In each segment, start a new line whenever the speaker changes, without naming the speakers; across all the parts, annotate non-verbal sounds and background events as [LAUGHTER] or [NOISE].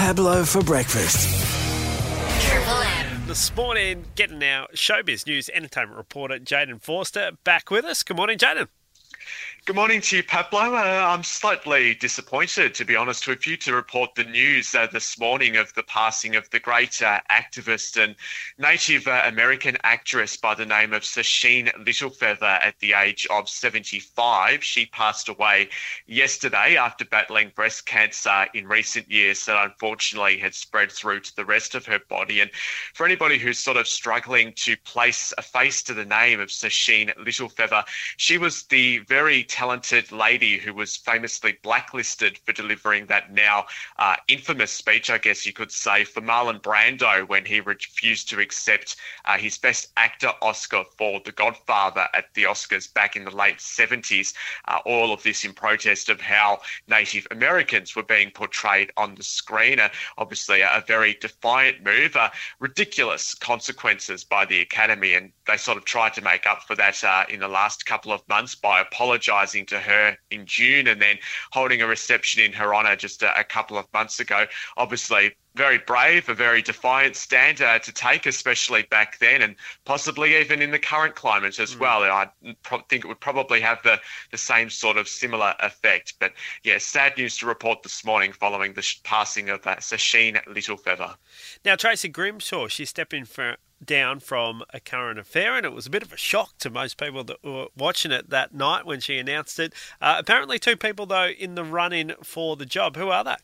Pablo for breakfast.
Triple M.
This morning, getting our showbiz news entertainment reporter Jaden Forster back with us. Good morning, Jaden.
Good morning to you, Pablo. Uh, I'm slightly disappointed, to be honest with you, to report the news uh, this morning of the passing of the great uh, activist and Native uh, American actress by the name of Sacheen Littlefeather at the age of 75. She passed away yesterday after battling breast cancer in recent years that unfortunately had spread through to the rest of her body. And for anybody who's sort of struggling to place a face to the name of Sacheen Littlefeather, she was the very talented lady who was famously blacklisted for delivering that now uh, infamous speech, I guess you could say, for Marlon Brando when he refused to accept uh, his Best Actor Oscar for The Godfather at the Oscars back in the late 70s. Uh, all of this in protest of how Native Americans were being portrayed on the screen. Uh, obviously, a, a, very defiant move, uh, ridiculous consequences by the Academy, and they sort of tried to make up for that uh, in the last couple of months by apologising to her in June and then holding a reception in her honour just a, a couple of months ago. Obviously, very brave, a very defiant stand uh, to take, especially back then, and possibly even in the current climate as mm. well. I pro- think it would probably have the, the same sort of similar effect. But yeah, sad news to report this morning following the sh- passing of uh, Sacheen Littlefeather.
Now, Tracy Grimshaw, she's stepping for down from a current affair, and it was a bit of a shock to most people that were watching it that night when she announced it. Uh, apparently, two people, though, in the run in for the job. Who are they?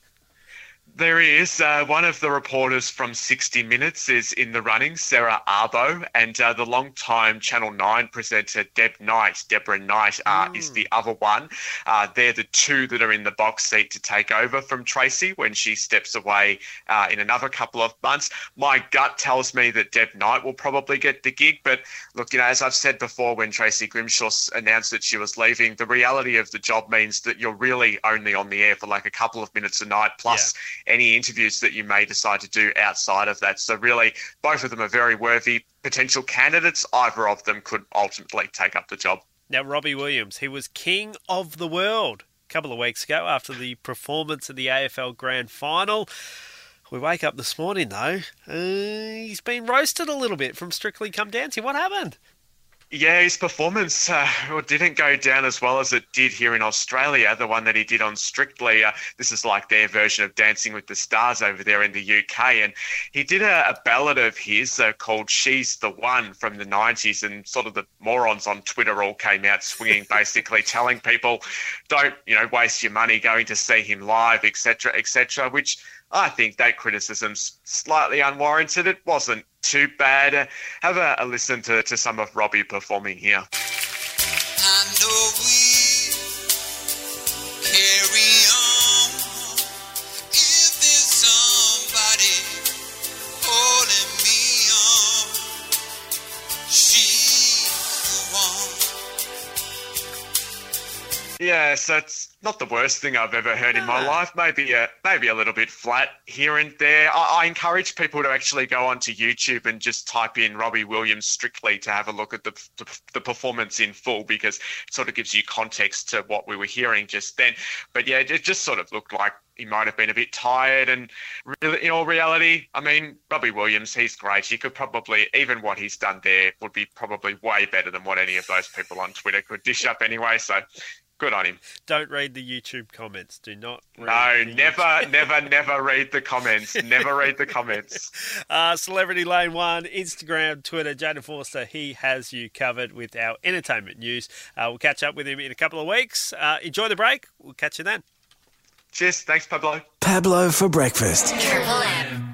There is. Uh, one of the reporters from 60 Minutes is in the running, Sarah Abo, and uh, the long-time Channel 9 presenter Deb Knight, Deborah Knight, uh, mm. is the other one. Uh, they're the two that are in the box seat to take over from Tracy when she steps away uh, in another couple of months. My gut tells me that Deb Knight will probably get the gig, but look, you know, as I've said before, when Tracy Grimshaw announced that she was leaving, the reality of the job means that you're really only on the air for like a couple of minutes a night, plus. Yeah any interviews that you may decide to do outside of that. So, really, both of them are very worthy potential candidates. Either of them could ultimately take up the job.
Now, Robbie Williams, he was king of the world a couple of weeks ago after the performance of the AFL Grand Final. We wake up this morning though, uh, he's been roasted a little bit from Strictly Come Dancing. What happened?
Yeah, his performance uh, didn't go down as well as it did here in Australia. The one that he did on Strictly, uh, this is like their version of Dancing with the Stars over there in the UK. And he did a, a ballad of his uh, called She's the One from the 90s. And sort of the morons on Twitter all came out swinging, [LAUGHS] basically telling people, don't, you know, waste your money going to see him live, etc., etc., which I think that criticism's slightly unwarranted. It wasn't too bad. Have a, a listen to, to some of Robbie performing here. Yeah, so it's not the worst thing I've ever heard in my life. Maybe a maybe a little bit flat here and there. I, I, encourage people to actually go onto YouTube and just type in Robbie Williams strictly to have a look at the, the, the performance in full because it sort of gives you context to what we were hearing just then. But yeah, it just sort of looked like he might have been a bit tired. And really, in all reality, I mean, Robbie Williams, he's great. He could probably, even what he's done there, would be probably way better than what any of those people on Twitter could dish up anyway. So Good on him.
Don't read the YouTube comments. Do not.
no, never, YouTube. [LAUGHS] never, never read the comments. Never read the comments. [LAUGHS]
Uh, Celebrity Lane One, Instagram, Twitter. Jaden Forster, he has you covered with our entertainment news. Uh, we'll catch up with him in a couple of weeks. Uh, enjoy the break. We'll catch you then.
Cheers. Thanks, Pablo.
Pablo for breakfast.
Triple M.